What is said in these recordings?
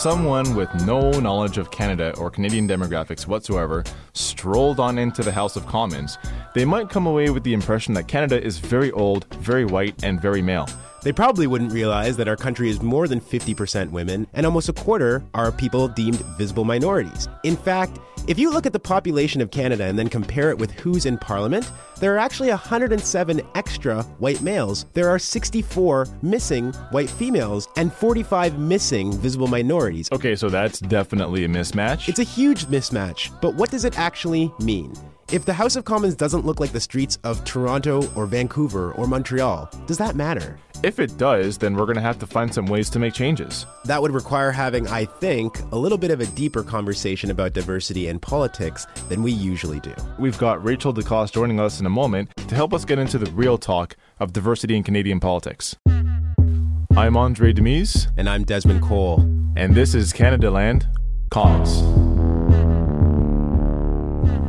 Someone with no knowledge of Canada or Canadian demographics whatsoever strolled on into the House of Commons, they might come away with the impression that Canada is very old, very white, and very male. They probably wouldn't realize that our country is more than 50% women, and almost a quarter are people deemed visible minorities. In fact, if you look at the population of Canada and then compare it with who's in Parliament, there are actually 107 extra white males. There are 64 missing white females and 45 missing visible minorities. Okay, so that's definitely a mismatch. It's a huge mismatch, but what does it actually mean? If the House of Commons doesn't look like the streets of Toronto or Vancouver or Montreal, does that matter? If it does, then we're going to have to find some ways to make changes. That would require having, I think, a little bit of a deeper conversation about diversity and politics than we usually do. We've got Rachel DeCoste joining us in a moment to help us get into the real talk of diversity in Canadian politics. I'm Andray Domise. And I'm Desmond Cole. And this is Canadaland Commons.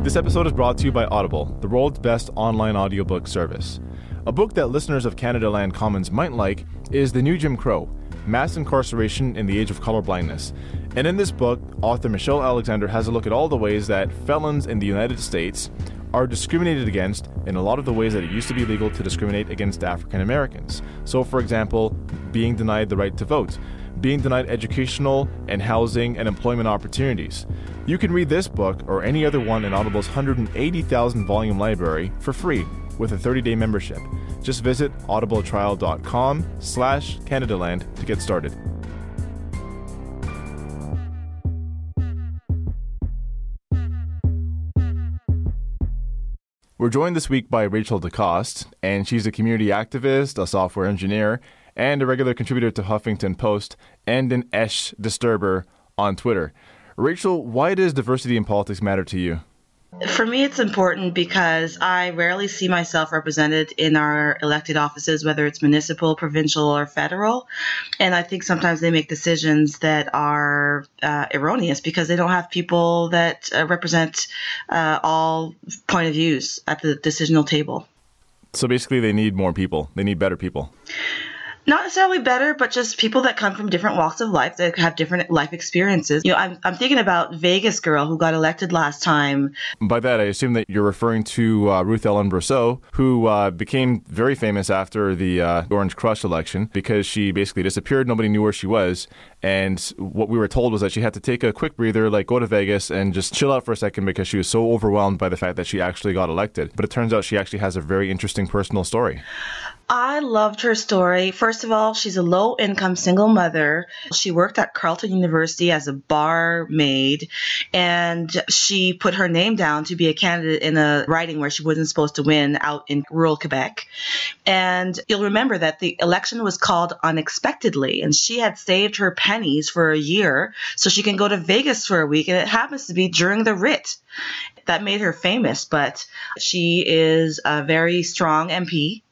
This episode is brought to you by Audible, the world's best online audiobook service. A book that listeners of Canadaland Commons might like is The New Jim Crow Mass Incarceration in the Age of Colorblindness. And in this book, author Michelle Alexander has a look at all the ways that felons in the United States are discriminated against in a lot of the ways that it used to be legal to discriminate against African Americans. So, for example, being denied the right to vote being denied educational and housing and employment opportunities. You can read this book or any other one in Audible's 180,000 volume library for free with a 30-day membership. Just visit audibletrial.com slash Canadaland to get started. We're joined this week by Rachel DeCoste, and she's a community activist, a software engineer, and a regular contributor to Huffington Post and an Esh disturber on Twitter. Rachel, why does diversity in politics matter to you? For me, it's important because I rarely see myself represented in our elected offices, whether it's municipal, provincial, or federal. And I think sometimes they make decisions that are uh, erroneous because they don't have people that uh, represent uh, all point of views at the decisional table. So basically, they need more people, they need better people not necessarily better, but just people that come from different walks of life that have different life experiences. You know, I'm, I'm thinking about Vegas girl who got elected last time. By that, I assume that you're referring to uh, Ruth Ellen Brosseau, who uh, became very famous after the uh, Orange Crush election because she basically disappeared. Nobody knew where she was. And what we were told was that she had to take a quick breather, like go to Vegas and just chill out for a second because she was so overwhelmed by the fact that she actually got elected. But it turns out she actually has a very interesting personal story. I loved her story. First of all, she's a low income single mother. She worked at Carleton University as a barmaid, and she put her name down to be a candidate in a riding where she wasn't supposed to win out in rural Quebec. And you'll remember that the election was called unexpectedly, and she had saved her pennies for a year so she can go to Vegas for a week, and it happens to be during the writ. That made her famous, but she is a very strong MP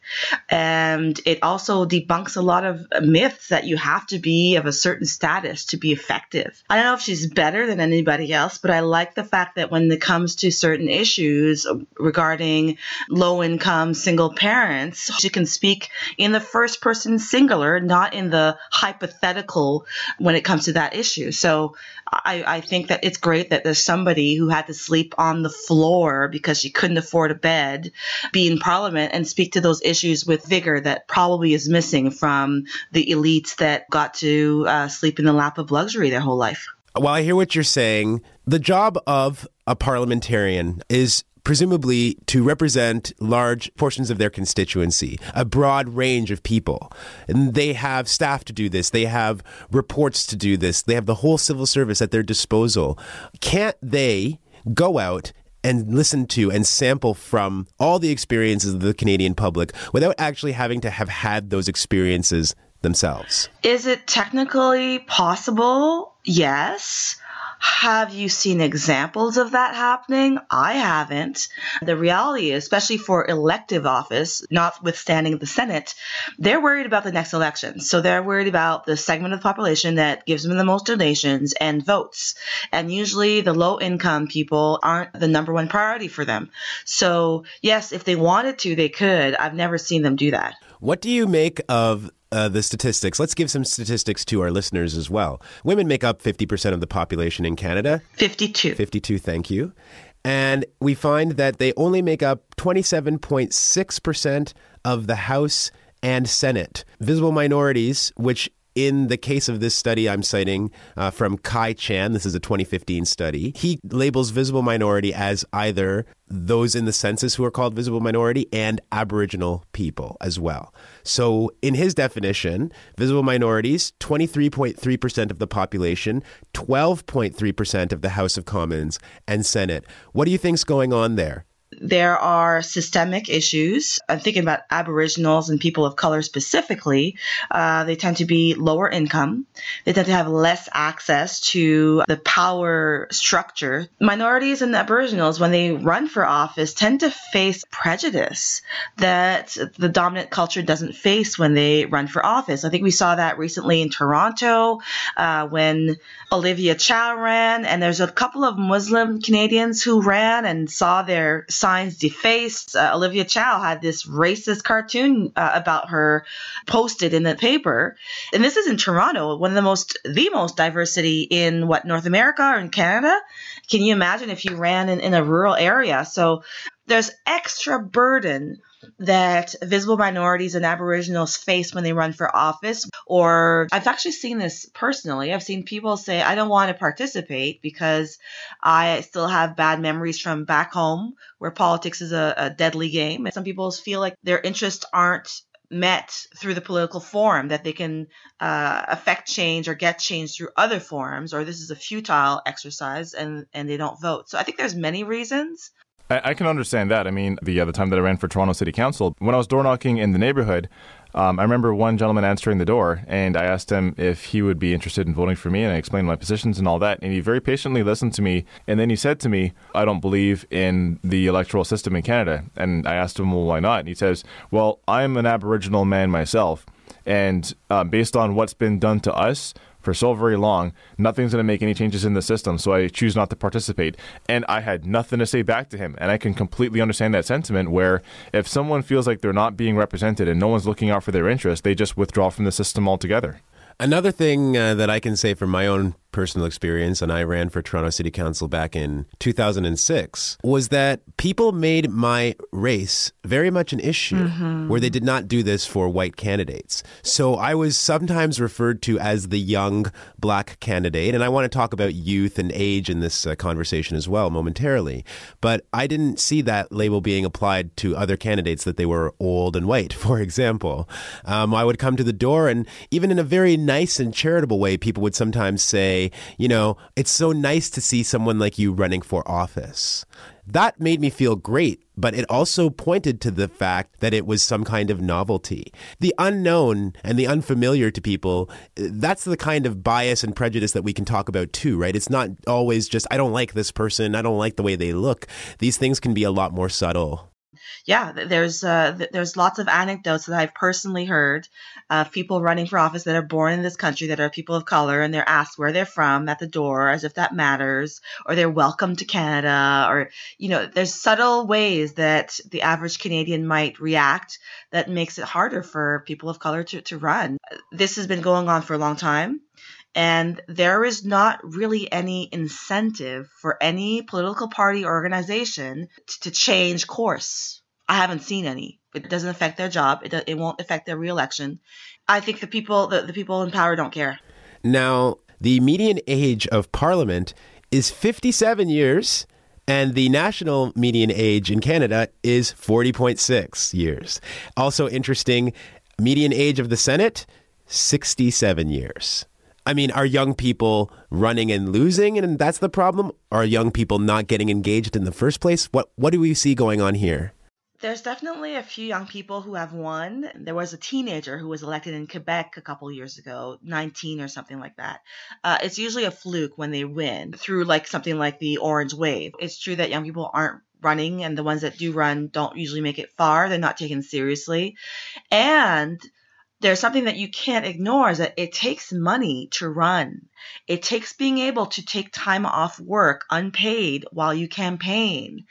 And it also debunks a lot of myths that you have to be of a certain status to be effective. I don't know if she's better than anybody else, but I like the fact that when it comes to certain issues regarding low income single parents, she can speak in the first person singular, not in the hypothetical when it comes to that issue. So I, I think that it's great that there's somebody who had to sleep on the floor because she couldn't afford a bed be in parliament and speak to those issues with vigor that probably is missing from the elites that got to uh, sleep in the lap of luxury their whole life. While I hear what you're saying, the job of a parliamentarian is presumably to represent large portions of their constituency, a broad range of people. And they have staff to do this, they have reports to do this, they have the whole civil service at their disposal. Can't they go out and listen to and sample from all the experiences of the Canadian public without actually having to have had those experiences themselves? Is it technically possible? Yes. Have you seen examples of that happening? I haven't. The reality is, especially for elective office, notwithstanding the Senate, they're worried about the next election. So they're worried about the segment of the population that gives them the most donations and votes. And usually the low income people aren't the number one priority for them. So, yes, if they wanted to, they could. I've never seen them do that. What do you make of uh, the statistics. Let's give some statistics to our listeners as well. Women make up 50% of the population in Canada. 52. 52, thank you. And we find that they only make up 27.6% of the House and Senate. Visible minorities, which in the case of this study I'm citing uh, from Kai Chan, this is a 2015 study, he labels visible minority as either those in the census who are called visible minority and Aboriginal people as well. So, in his definition, visible minorities, 23.3% of the population, 12.3% of the House of Commons and Senate. What do you think's going on there? There are systemic issues. I'm thinking about Aboriginals and people of color specifically. Uh, they tend to be lower income. They tend to have less access to the power structure. Minorities and Aboriginals, when they run for office, tend to face prejudice that the dominant culture doesn't face when they run for office. I think we saw that recently in Toronto uh, when Olivia Chow ran, and there's a couple of Muslim Canadians who ran and saw their signs defaced. Uh, Olivia Chow had this racist cartoon uh, about her posted in the paper. And this is in Toronto, one of the most, the most diversity in what, North America or in Canada? Can you imagine if you ran in, in a rural area? So there's extra burden that visible minorities and Aboriginals face when they run for office. Or I've actually seen this personally. I've seen people say, I don't want to participate because I still have bad memories from back home where politics is a, a deadly game. And some people feel like their interests aren't met through the political forum, that they can uh, affect change or get change through other forums, or this is a futile exercise and, and they don't vote. So I think there's many reasons. I, I can understand that. I mean, the other time that I ran for Toronto City Council, when I was door knocking in the neighborhood, um, I remember one gentleman answering the door, and I asked him if he would be interested in voting for me, and I explained my positions and all that. And he very patiently listened to me, and then he said to me, "I don't believe in the electoral system in Canada." And I asked him, "Well, why not?" And he says, "Well, I'm an Aboriginal man myself, and uh, based on what's been done to us." For so very long, nothing's going to make any changes in the system, so I choose not to participate. And I had nothing to say back to him. And I can completely understand that sentiment where if someone feels like they're not being represented and no one's looking out for their interests, they just withdraw from the system altogether. Another thing uh, that I can say from my own personal experience, and I ran for Toronto City Council back in 2006, was that people made my race very much an issue mm-hmm. where they did not do this for white candidates. So I was sometimes referred to as the young black candidate, and I want to talk about youth and age in this uh, conversation as well momentarily. But I didn't see that label being applied to other candidates that they were old and white, for example. Um, I would come to the door, and even in a very nice and charitable way, people would sometimes say, you know, it's so nice to see someone like you running for office. That made me feel great, but it also pointed to the fact that it was some kind of novelty. The unknown and the unfamiliar to people, that's the kind of bias and prejudice that we can talk about too, right? It's not always just, I don't like this person, I don't like the way they look. These things can be a lot more subtle. Yeah, there's uh, there's lots of anecdotes that I've personally heard of people running for office that are born in this country that are people of color, and they're asked where they're from at the door, as if that matters, or they're welcome to Canada, or you know, there's subtle ways that the average Canadian might react that makes it harder for people of color to, to run. This has been going on for a long time. And there is not really any incentive for any political party or organization to change course. I haven't seen any. It doesn't affect their job. It, it won't affect their reelection. I think the people, the, the people in power don't care. Now, the median age of parliament is 57 years, and the national median age in Canada is 40.6 years. Also interesting, median age of the Senate, 67 years. I mean, are young people running and losing, and that's the problem? Are young people not getting engaged in the first place? What What do we see going on here? There's definitely a few young people who have won. There was a teenager who was elected in Quebec a couple years ago, 19 or something like that. Uh, it's usually a fluke when they win through like something like the Orange Wave. It's true that young people aren't running, and the ones that do run don't usually make it far. They're not taken seriously, and there's something that you can't ignore is that it takes money to run. It takes being able to take time off work unpaid while you campaign.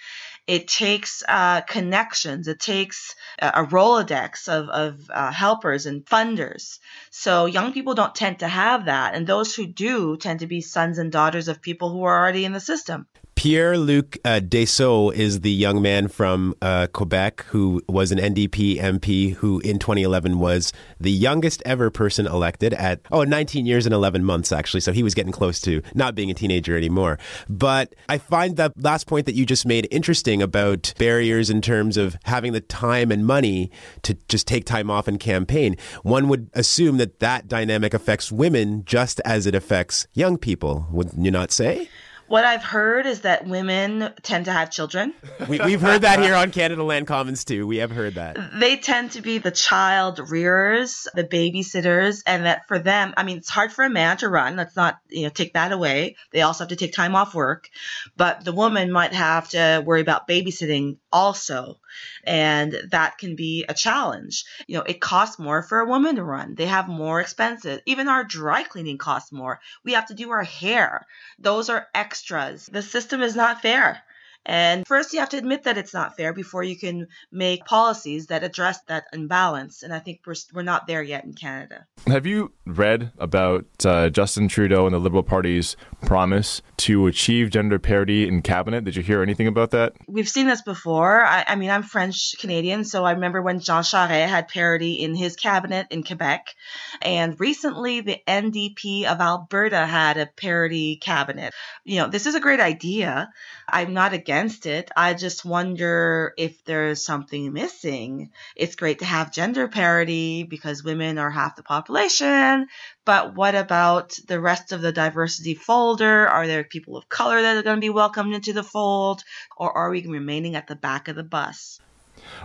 It takes uh, connections. It takes a Rolodex of, of uh, helpers and funders. So young people don't tend to have that. And those who do tend to be sons and daughters of people who are already in the system. Pierre Luc uh, is the young man from uh, Quebec who was an NDP MP who in 2011 was the youngest ever person elected at, oh, 19 years and 11 months, actually. So he was getting close to not being a teenager anymore. But I find that last point that you just made interesting about barriers in terms of having the time and money to just take time off and campaign. One would assume that that dynamic affects women just as it affects young people, would you not say? What I've heard is that women tend to have children. We, have heard that here on Canadaland Commons too. We have heard that. They tend to be the child rearers, the babysitters, and that for them, I mean, it's hard for a man to run. Let's not, you know, take that away. They also have to take time off work, but the woman might have to worry about babysitting also. And that can be a challenge. You know, it costs more for a woman to run. They have more expenses. Even our dry cleaning costs more. We have to do our hair. Those are extras. The system is not fair. And first, you have to admit that it's not fair before you can make policies that address that imbalance. And I think we're, we're not there yet in Canada. Have you read about uh, Justin Trudeau and the Liberal Party's promise to achieve gender parity in cabinet? Did you hear anything about that? We've seen this before. I, I mean, I'm French Canadian, so I remember when Jean Charest had parity in his cabinet in Quebec. And recently, the NDP of Alberta had a parity cabinet. You know, this is a great idea. I'm not against it. I just wonder if there's something missing. It's great to have gender parity because women are half the population, but what about the rest of the diversity folder? Are there people of color that are going to be welcomed into the fold, or are we remaining at the back of the bus?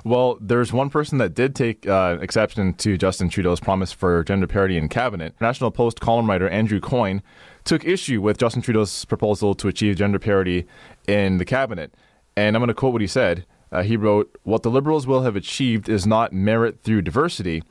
Well, there's one person that did take uh, exception to Justin Trudeau's promise for gender parity in cabinet. National Post column writer Andrew Coyne took issue with Justin Trudeau's proposal to achieve gender parity in the cabinet. And I'm going to quote what he said. Uh, he wrote, What the Liberals will have achieved is not merit through diversity.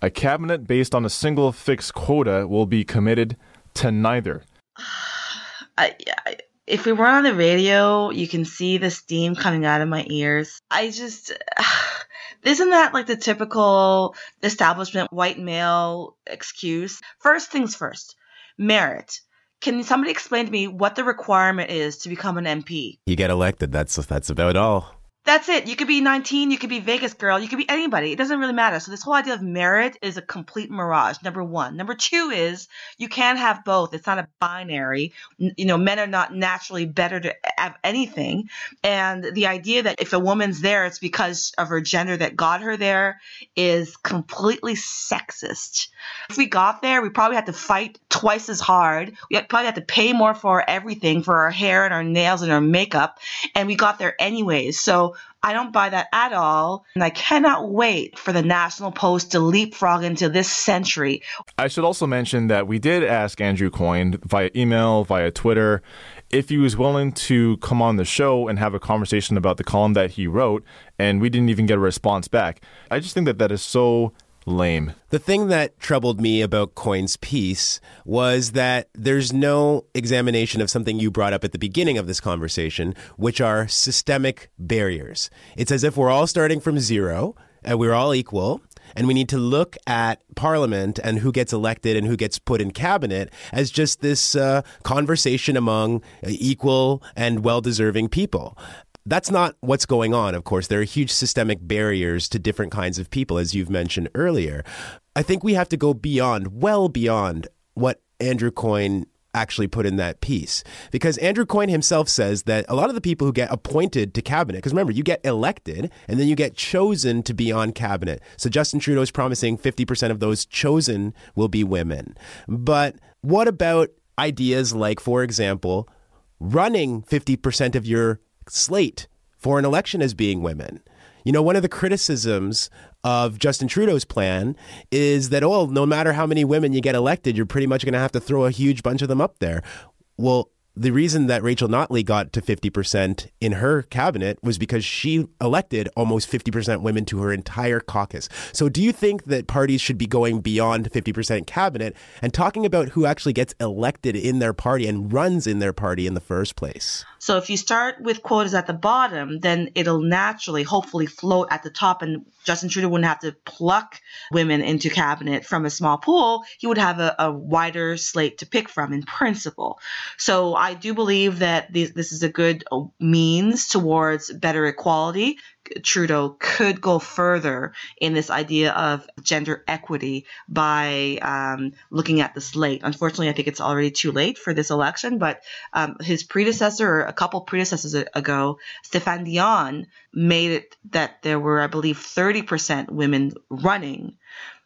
A cabinet based on a single fixed quota will be committed to neither. I, I, if we were on the radio, you can see the steam coming out of my ears. I just. Isn't that like the typical establishment white male excuse? First things first merit. Can somebody explain to me what the requirement is to become an MP? You get elected. That's that's about all. That's it. You could be 19, you could be Vegas girl, you could be anybody. It doesn't really matter. So this whole idea of merit is a complete mirage. Number one. Number two is you can't have both. It's not a binary. You know, men are not naturally better to have anything. And the idea that if a woman's there, it's because of her gender that got her there is completely sexist. If we got there, we probably had to fight twice as hard. We probably had to pay more for everything, for our hair and our nails and our makeup. And we got there anyways. So I don't buy that at all. And I cannot wait for the National Post to leapfrog into this century. I should also mention that we did ask Andrew Coyne via email, via Twitter, if he was willing to come on the show and have a conversation about the column that he wrote, and we didn't even get a response back. I just think that that is so lame. The thing that troubled me about Coyne's piece was that there's no examination of something you brought up at the beginning of this conversation, which are systemic barriers. It's as if we're all starting from zero and we're all equal. And we need to look at parliament and who gets elected and who gets put in cabinet as just this uh, conversation among equal and well deserving people. That's not what's going on, of course. There are huge systemic barriers to different kinds of people, as you've mentioned earlier. I think we have to go beyond, well beyond what Andrew Coyne actually put in that piece. Because Andrew Coyne himself says that a lot of the people who get appointed to cabinet, because remember, you get elected and then you get chosen to be on cabinet. So Justin Trudeau is promising 50% of those chosen will be women. But what about ideas like, for example, running 50% of your slate for an election as being women. You know, one of the criticisms of Justin Trudeau's plan is that, oh, no matter how many women you get elected, you're pretty much going to have to throw a huge bunch of them up there. Well, the reason that Rachel Notley got to 50% in her cabinet was because she elected almost 50% women to her entire caucus. So, do you think that parties should be going beyond 50% cabinet and talking about who actually gets elected in their party and runs in their party in the first place? So if you start with quotas at the bottom, then it'll naturally, hopefully, float at the top, and Justin Trudeau wouldn't have to pluck women into cabinet from a small pool. He would have a, a wider slate to pick from in principle. So I do believe that this, this is a good uh, means towards better equality Trudeau could go further in this idea of gender equity by um, looking at the slate. Unfortunately, I think it's already too late for this election, but um, his predecessor, or a couple predecessors ago, Stéphane Dion, made it that there were, I believe, 30% women running.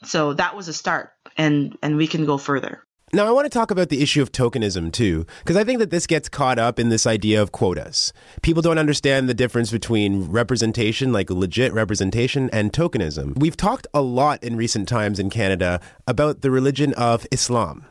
So that was a start, and, and we can go further. Now, I want to talk about the issue of tokenism too, because I think that this gets caught up in this idea of quotas. People don't understand the difference between representation, like legit representation, and tokenism. We've talked a lot in recent times in Canada about the religion of Islam.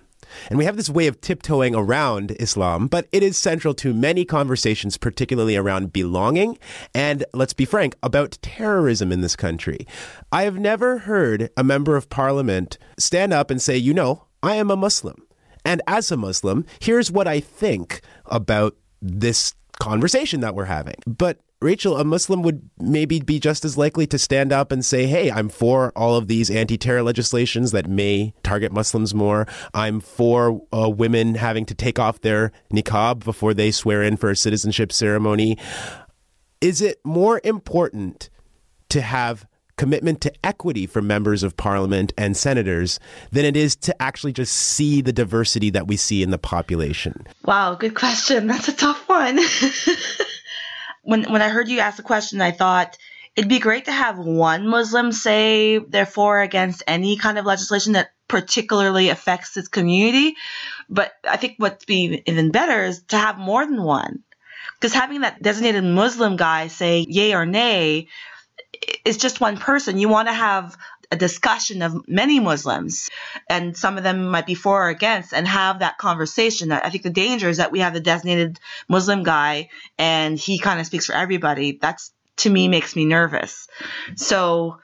And we have this way of tiptoeing around Islam, but it is central to many conversations, particularly around belonging and, let's be frank, about terrorism in this country. I have never heard a member of parliament stand up and say, you know, I am a Muslim. And as a Muslim, here's what I think about this conversation that we're having. But Rachel, a Muslim would maybe be just as likely to stand up and say, Hey, I'm for all of these anti terror legislations that may target Muslims more. I'm for uh, women having to take off their niqab before they swear in for a citizenship ceremony. Is it more important to have commitment to equity for members of parliament and senators than it is to actually just see the diversity that we see in the population? Wow, good question. That's a tough one. when when I heard you ask the question, I thought it'd be great to have one Muslim say they're for or against any kind of legislation that particularly affects this community. But I think what's be even better is to have more than one. Because having that designated Muslim guy say yay or nay is just one person. You want to have a discussion of many Muslims, and some of them might be for or against, and have that conversation. I think the danger is that we have the designated Muslim guy, and he kind of speaks for everybody. That's to me makes me nervous. So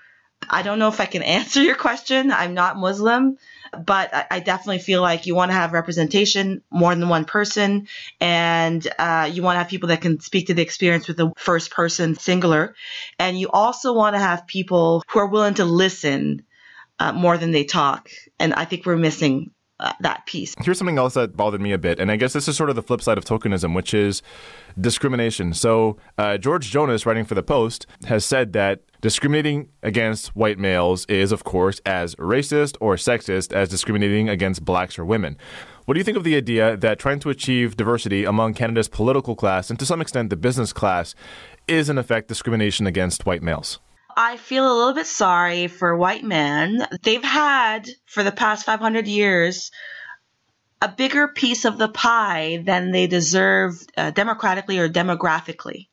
I don't know if I can answer your question. I'm not Muslim, but I, I definitely feel like you want to have representation, more than one person, and uh, you want to have people that can speak to the experience with the first person singular. And you also want to have people who are willing to listen uh, more than they talk. And I think we're missing uh, that piece. Here's something else that bothered me a bit, and I guess this is sort of the flip side of tokenism, which is discrimination. So, uh, George Jonas, writing for The Post, has said that discriminating against white males is, of course, as racist or sexist as discriminating against blacks or women. What do you think of the idea that trying to achieve diversity among Canada's political class and to some extent the business class is, in effect, discrimination against white males? I feel a little bit sorry for white men. They've had, for the past 500 years, a bigger piece of the pie than they deserve uh, democratically or demographically.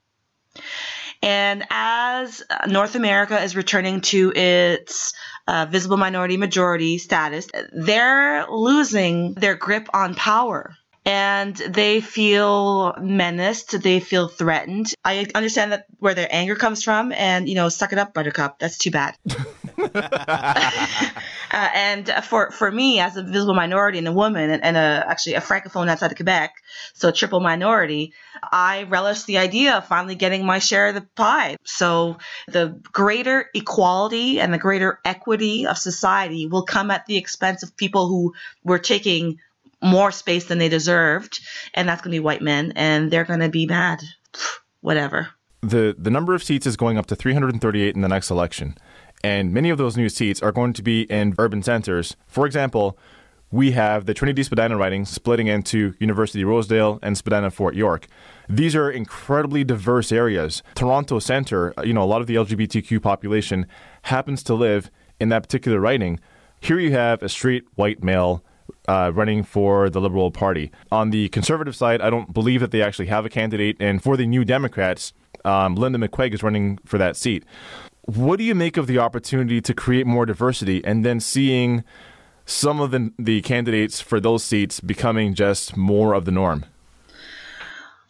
And as North America is returning to its uh, visible minority majority status, they're losing their grip on power. And they feel menaced. They feel threatened. I understand that where their anger comes from, and you know, suck it up, Buttercup. That's too bad. uh, and for for me, as a visible minority and a woman, and, and a, actually a francophone outside of Quebec, so a triple minority, I relish the idea of finally getting my share of the pie. So the greater equality and the greater equity of society will come at the expense of people who were taking more space than they deserved, and that's going to be white men, and they're going to be mad. Whatever. The the number of seats is going up to 338 in the next election, and many of those new seats are going to be in urban centers. For example, we have the Trinity Spadina riding splitting into University Rosedale and Spadina Fort York. These are incredibly diverse areas. Toronto Centre, uh, you know, a lot of the LGBTQ population happens to live in that particular riding. Here you have a straight white male uh, running for the Liberal Party. On the conservative side, I don't believe that they actually have a candidate. And for the New Democrats, um, Linda McQuaig is running for that seat. What do you make of the opportunity to create more diversity and then seeing some of the, the candidates for those seats becoming just more of the norm?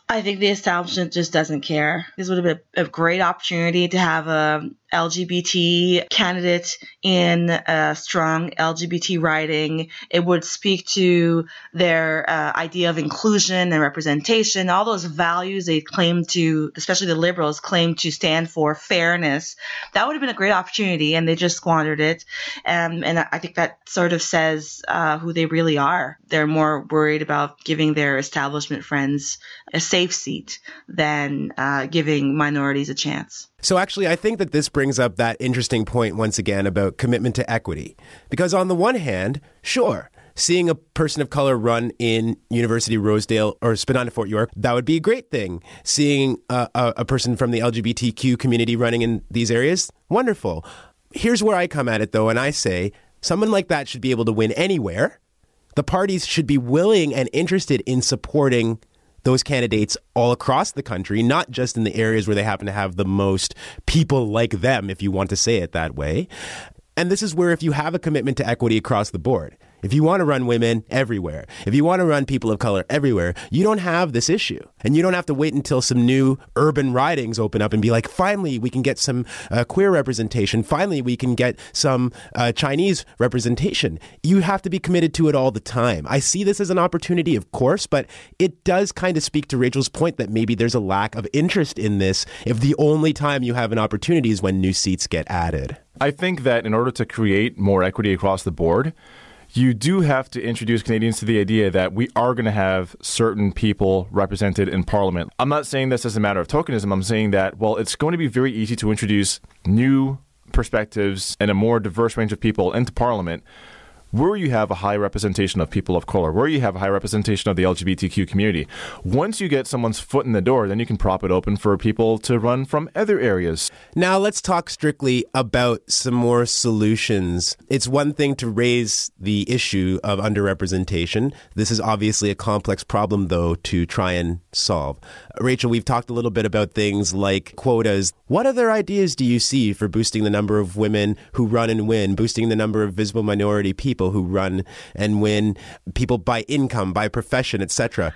I think the establishment just doesn't care. This would have been a great opportunity to have a LGBT candidate in a strong LGBT riding. It would speak to their uh, idea of inclusion and representation, all those values they claim to, especially the liberals, claim to stand for fairness. That would have been a great opportunity, and they just squandered it. Um, and I think that sort of says uh, who they really are. They're more worried about giving their establishment friends a safe seat than uh, giving minorities a chance. So, actually, I think that this brings up that interesting point once again about commitment to equity. Because, on the one hand, sure, seeing a person of color run in University Rosedale or Spadina Fort York, that would be a great thing. Seeing a, a, a person from the LGBTQ community running in these areas, wonderful. Here's where I come at it, though, and I say someone like that should be able to win anywhere. The parties should be willing and interested in supporting those candidates all across the country, not just in the areas where they happen to have the most people like them, if you want to say it that way. And this is where, if you have a commitment to equity across the board, if you want to run women everywhere, if you want to run people of color everywhere, you don't have this issue. And you don't have to wait until some new urban ridings open up and be like, finally, we can get some uh, queer representation. Finally, we can get some uh, Chinese representation. You have to be committed to it all the time. I see this as an opportunity, of course, but it does kind of speak to Rachel's point that maybe there's a lack of interest in this if the only time you have an opportunity is when new seats get added. I think that in order to create more equity across the board, you do have to introduce Canadians to the idea that we are going to have certain people represented in Parliament. I'm not saying this as a matter of tokenism. I'm saying that, well, it's going to be very easy to introduce new perspectives and a more diverse range of people into Parliament where you have a high representation of people of color, where you have a high representation of the LGBTQ community. Once you get someone's foot in the door, then you can prop it open for people to run from other areas. Now, let's talk strictly about some more solutions. It's one thing to raise the issue of underrepresentation. This is obviously a complex problem, though, to try and solve. Rachel, we've talked a little bit about things like quotas. What other ideas do you see for boosting the number of women who run and win, boosting the number of visible minority people? who run and win, people by income, by profession, etc.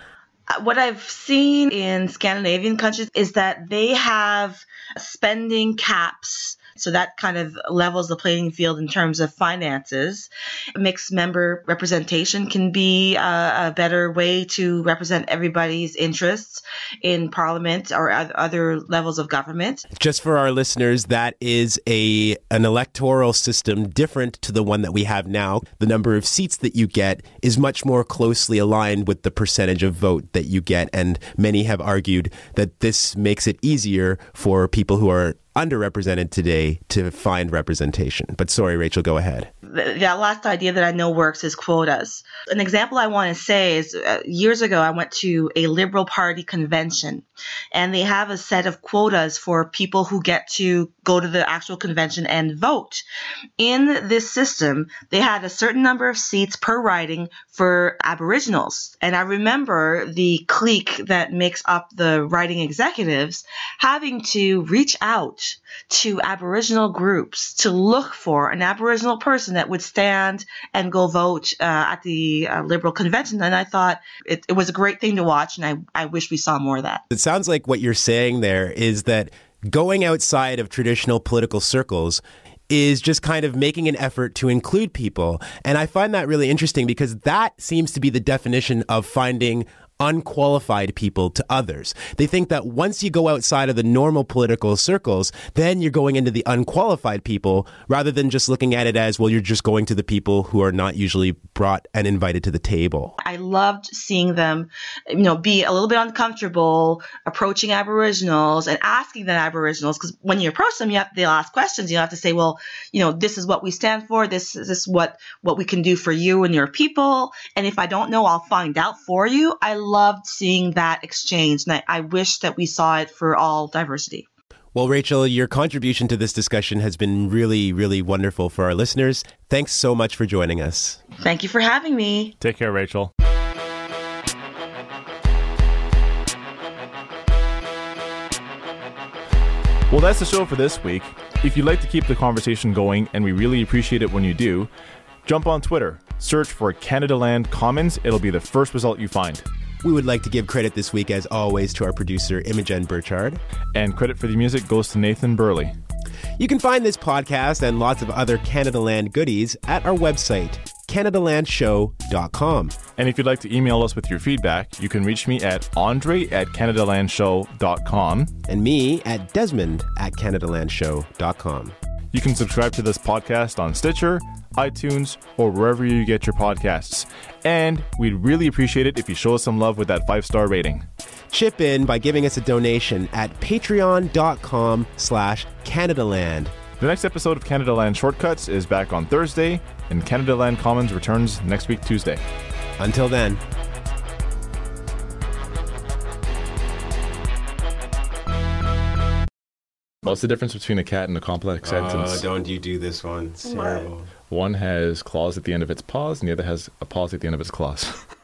Uh, what I've seen in Scandinavian countries is that they have spending caps so that kind of levels the playing field in terms of finances. Mixed member representation can be a, a better way to represent everybody's interests in parliament or other levels of government. Just for our listeners, that is a an electoral system different to the one that we have now. The number of seats that you get is much more closely aligned with the percentage of vote that you get and many have argued that this makes it easier for people who are underrepresented today to find representation. But sorry, Rachel, go ahead. That last idea that I know works is quotas. An example I want to say is uh, years ago, I went to a Liberal Party convention, and they have a set of quotas for people who get to go to the actual convention and vote. In this system, they had a certain number of seats per riding for Aboriginals. And I remember the clique that makes up the riding executives having to reach out to Aboriginal groups to look for an Aboriginal person that would stand and go vote uh, at the uh, Liberal convention. And I thought it, it was a great thing to watch, and I, I wish we saw more of that. It sounds like what you're saying there is that going outside of traditional political circles is just kind of making an effort to include people. And I find that really interesting because that seems to be the definition of finding unqualified people to others. They think that once you go outside of the normal political circles, then you're going into the unqualified people rather than just looking at it as, well, you're just going to the people who are not usually brought and invited to the table. I loved seeing them, you know, be a little bit uncomfortable approaching Aboriginals and asking them Aboriginals because when you approach them, you have they'll ask questions. You have to say, well, you know, this is what we stand for. This, this is what what we can do for you and your people. And if I don't know, I'll find out for you. I loved seeing that exchange, and I, I wish that we saw it for all diversity. Well, Rachel, your contribution to this discussion has been really, really wonderful for our listeners. Thanks so much for joining us. Thank you for having me. Take care, Rachel. Well, that's the show for this week. If you'd like to keep the conversation going, and we really appreciate it when you do, jump on Twitter, search for Canadaland Commons. It'll be the first result you find. We would like to give credit this week, as always, to our producer, Imogen Burchard. And credit for the music goes to Nathan Burley. You can find this podcast and lots of other Canadaland goodies at our website, CanadaLandShow.com. And if you'd like to email us with your feedback, you can reach me at andre at CanadaLandShow.com. And me at Desmond at CanadaLandShow.com. You can subscribe to this podcast on Stitcher, iTunes, or wherever you get your podcasts. And we'd really appreciate it if you show us some love with that five star rating. Chip in by giving us a donation at patreon.com slash Canadaland. The next episode of Canadaland Shortcuts is back on Thursday, and Canadaland Commons returns next week, Tuesday. Until then. What's the difference between a cat and a complex sentence? Uh, don't you do this one. It's terrible. One has claws at the end of its paws, and the other has a paws at the end of its claws.